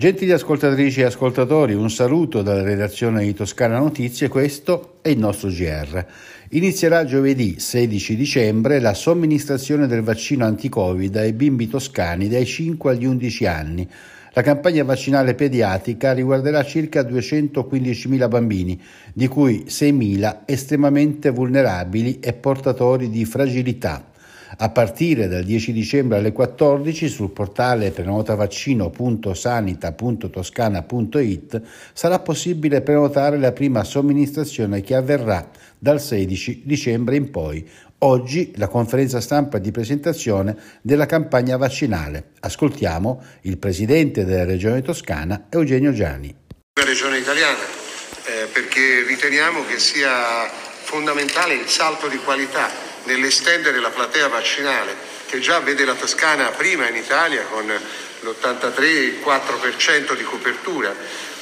Gentili ascoltatrici e ascoltatori, un saluto dalla redazione di Toscana Notizie, questo è il nostro GR. Inizierà giovedì 16 dicembre la somministrazione del vaccino anti-Covid ai bimbi toscani dai 5 agli 11 anni la campagna vaccinale pediatrica riguarderà circa 215.000 bambini, di cui 6.000 estremamente vulnerabili e portatori di fragilità. A partire dal 10 dicembre alle 14 sul portale prenotavaccino.sanita.toscana.it sarà possibile prenotare la prima somministrazione che avverrà dal 16 dicembre in poi. Oggi la conferenza stampa di presentazione della campagna vaccinale. Ascoltiamo il presidente della regione toscana Eugenio Giani. La regione italiana eh, perché riteniamo che sia fondamentale il salto di qualità nell'estendere la platea vaccinale che già vede la Toscana prima in Italia con l'83,4% di copertura,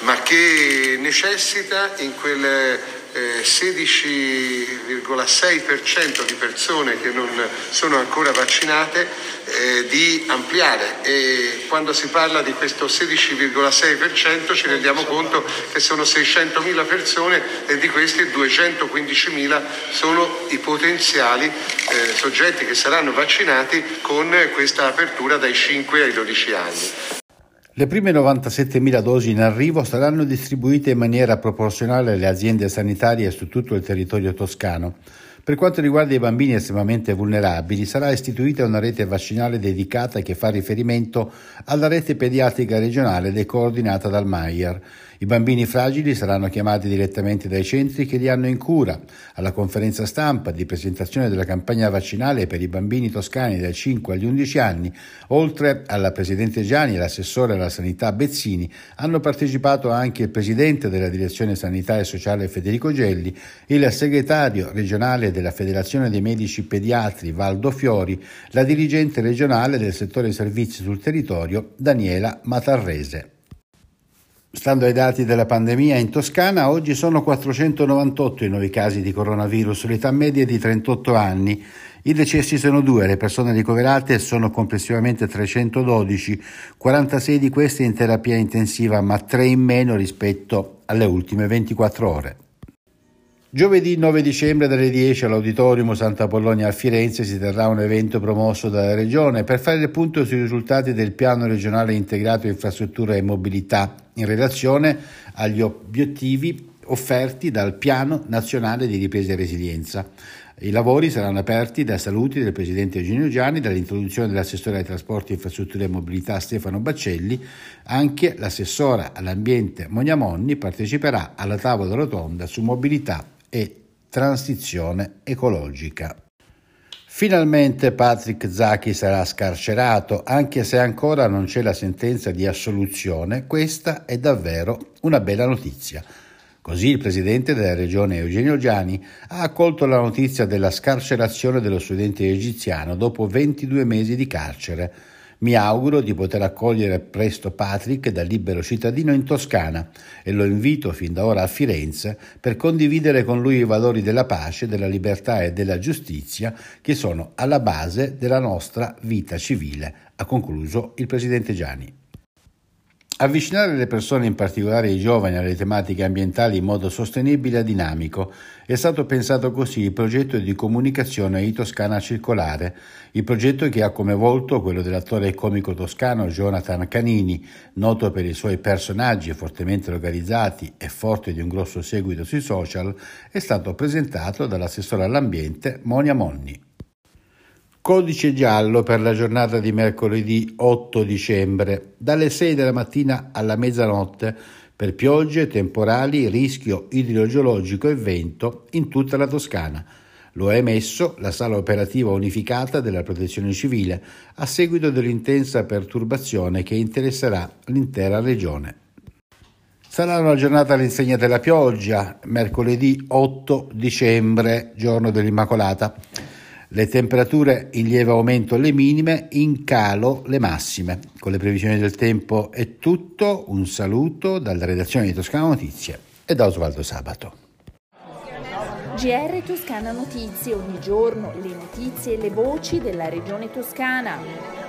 ma che necessita in quel 16,6% eh, di persone che non sono ancora vaccinate eh, di ampliare e quando si parla di questo 16,6% ci rendiamo conto che sono 600.000 persone e di questi 215.000 sono i potenziali eh, soggetti che saranno vaccinati con questa apertura dai 5 ai 12 anni. Le prime 97.000 dosi in arrivo saranno distribuite in maniera proporzionale alle aziende sanitarie su tutto il territorio toscano. Per quanto riguarda i bambini estremamente vulnerabili, sarà istituita una rete vaccinale dedicata che fa riferimento alla rete pediatrica regionale ed è coordinata dal Maier. I bambini fragili saranno chiamati direttamente dai centri che li hanno in cura. Alla conferenza stampa di presentazione della campagna vaccinale per i bambini toscani dai 5 agli 11 anni, oltre alla Presidente Gianni e l'assessore alla sanità Bezzini, hanno partecipato anche il Presidente della Direzione Sanità e Sociale Federico Gelli, il Segretario regionale della Federazione dei Medici Pediatri Valdo Fiori, la dirigente regionale del settore servizi sul territorio Daniela Matarrese. Stando ai dati della pandemia in Toscana, oggi sono 498 i nuovi casi di coronavirus, l'età media è di 38 anni. I decessi sono due, le persone ricoverate sono complessivamente 312, 46 di queste in terapia intensiva, ma 3 in meno rispetto alle ultime 24 ore. Giovedì 9 dicembre dalle 10 all'Auditorium Santa Polonia a Firenze si terrà un evento promosso dalla Regione per fare il punto sui risultati del Piano regionale integrato infrastruttura e mobilità in relazione agli obiettivi offerti dal Piano nazionale di ripresa e resilienza. I lavori saranno aperti dai saluti del Presidente Eugenio Gianni, dall'introduzione dell'assessore ai trasporti, infrastrutture e mobilità Stefano Baccelli. Anche l'assessora all'ambiente Monia Monni parteciperà alla tavola rotonda su mobilità e transizione ecologica. Finalmente Patrick Zaki sarà scarcerato, anche se ancora non c'è la sentenza di assoluzione, questa è davvero una bella notizia. Così il presidente della regione Eugenio Giani ha accolto la notizia della scarcerazione dello studente egiziano dopo 22 mesi di carcere. Mi auguro di poter accogliere presto Patrick da libero cittadino in Toscana e lo invito fin da ora a Firenze per condividere con lui i valori della pace, della libertà e della giustizia che sono alla base della nostra vita civile, ha concluso il presidente Gianni. Avvicinare le persone, in particolare i giovani, alle tematiche ambientali in modo sostenibile e dinamico è stato pensato così il progetto di comunicazione I Toscana Circolare, il progetto che ha come volto quello dell'attore comico toscano Jonathan Canini, noto per i suoi personaggi fortemente localizzati e forte di un grosso seguito sui social, è stato presentato dall'assessore all'ambiente Monia Monni. Codice giallo per la giornata di mercoledì 8 dicembre, dalle 6 della mattina alla mezzanotte, per piogge, temporali, rischio idrogeologico e vento in tutta la Toscana. Lo ha emesso la sala operativa unificata della Protezione Civile a seguito dell'intensa perturbazione che interesserà l'intera regione. Sarà una giornata all'insegna della pioggia, mercoledì 8 dicembre, giorno dell'Immacolata. Le temperature in lieve aumento le minime, in calo le massime. Con le previsioni del tempo è tutto, un saluto dalla redazione di Toscana Notizie e da Osvaldo Sabato. GR Toscana Notizie, ogni giorno le notizie e le voci della regione toscana.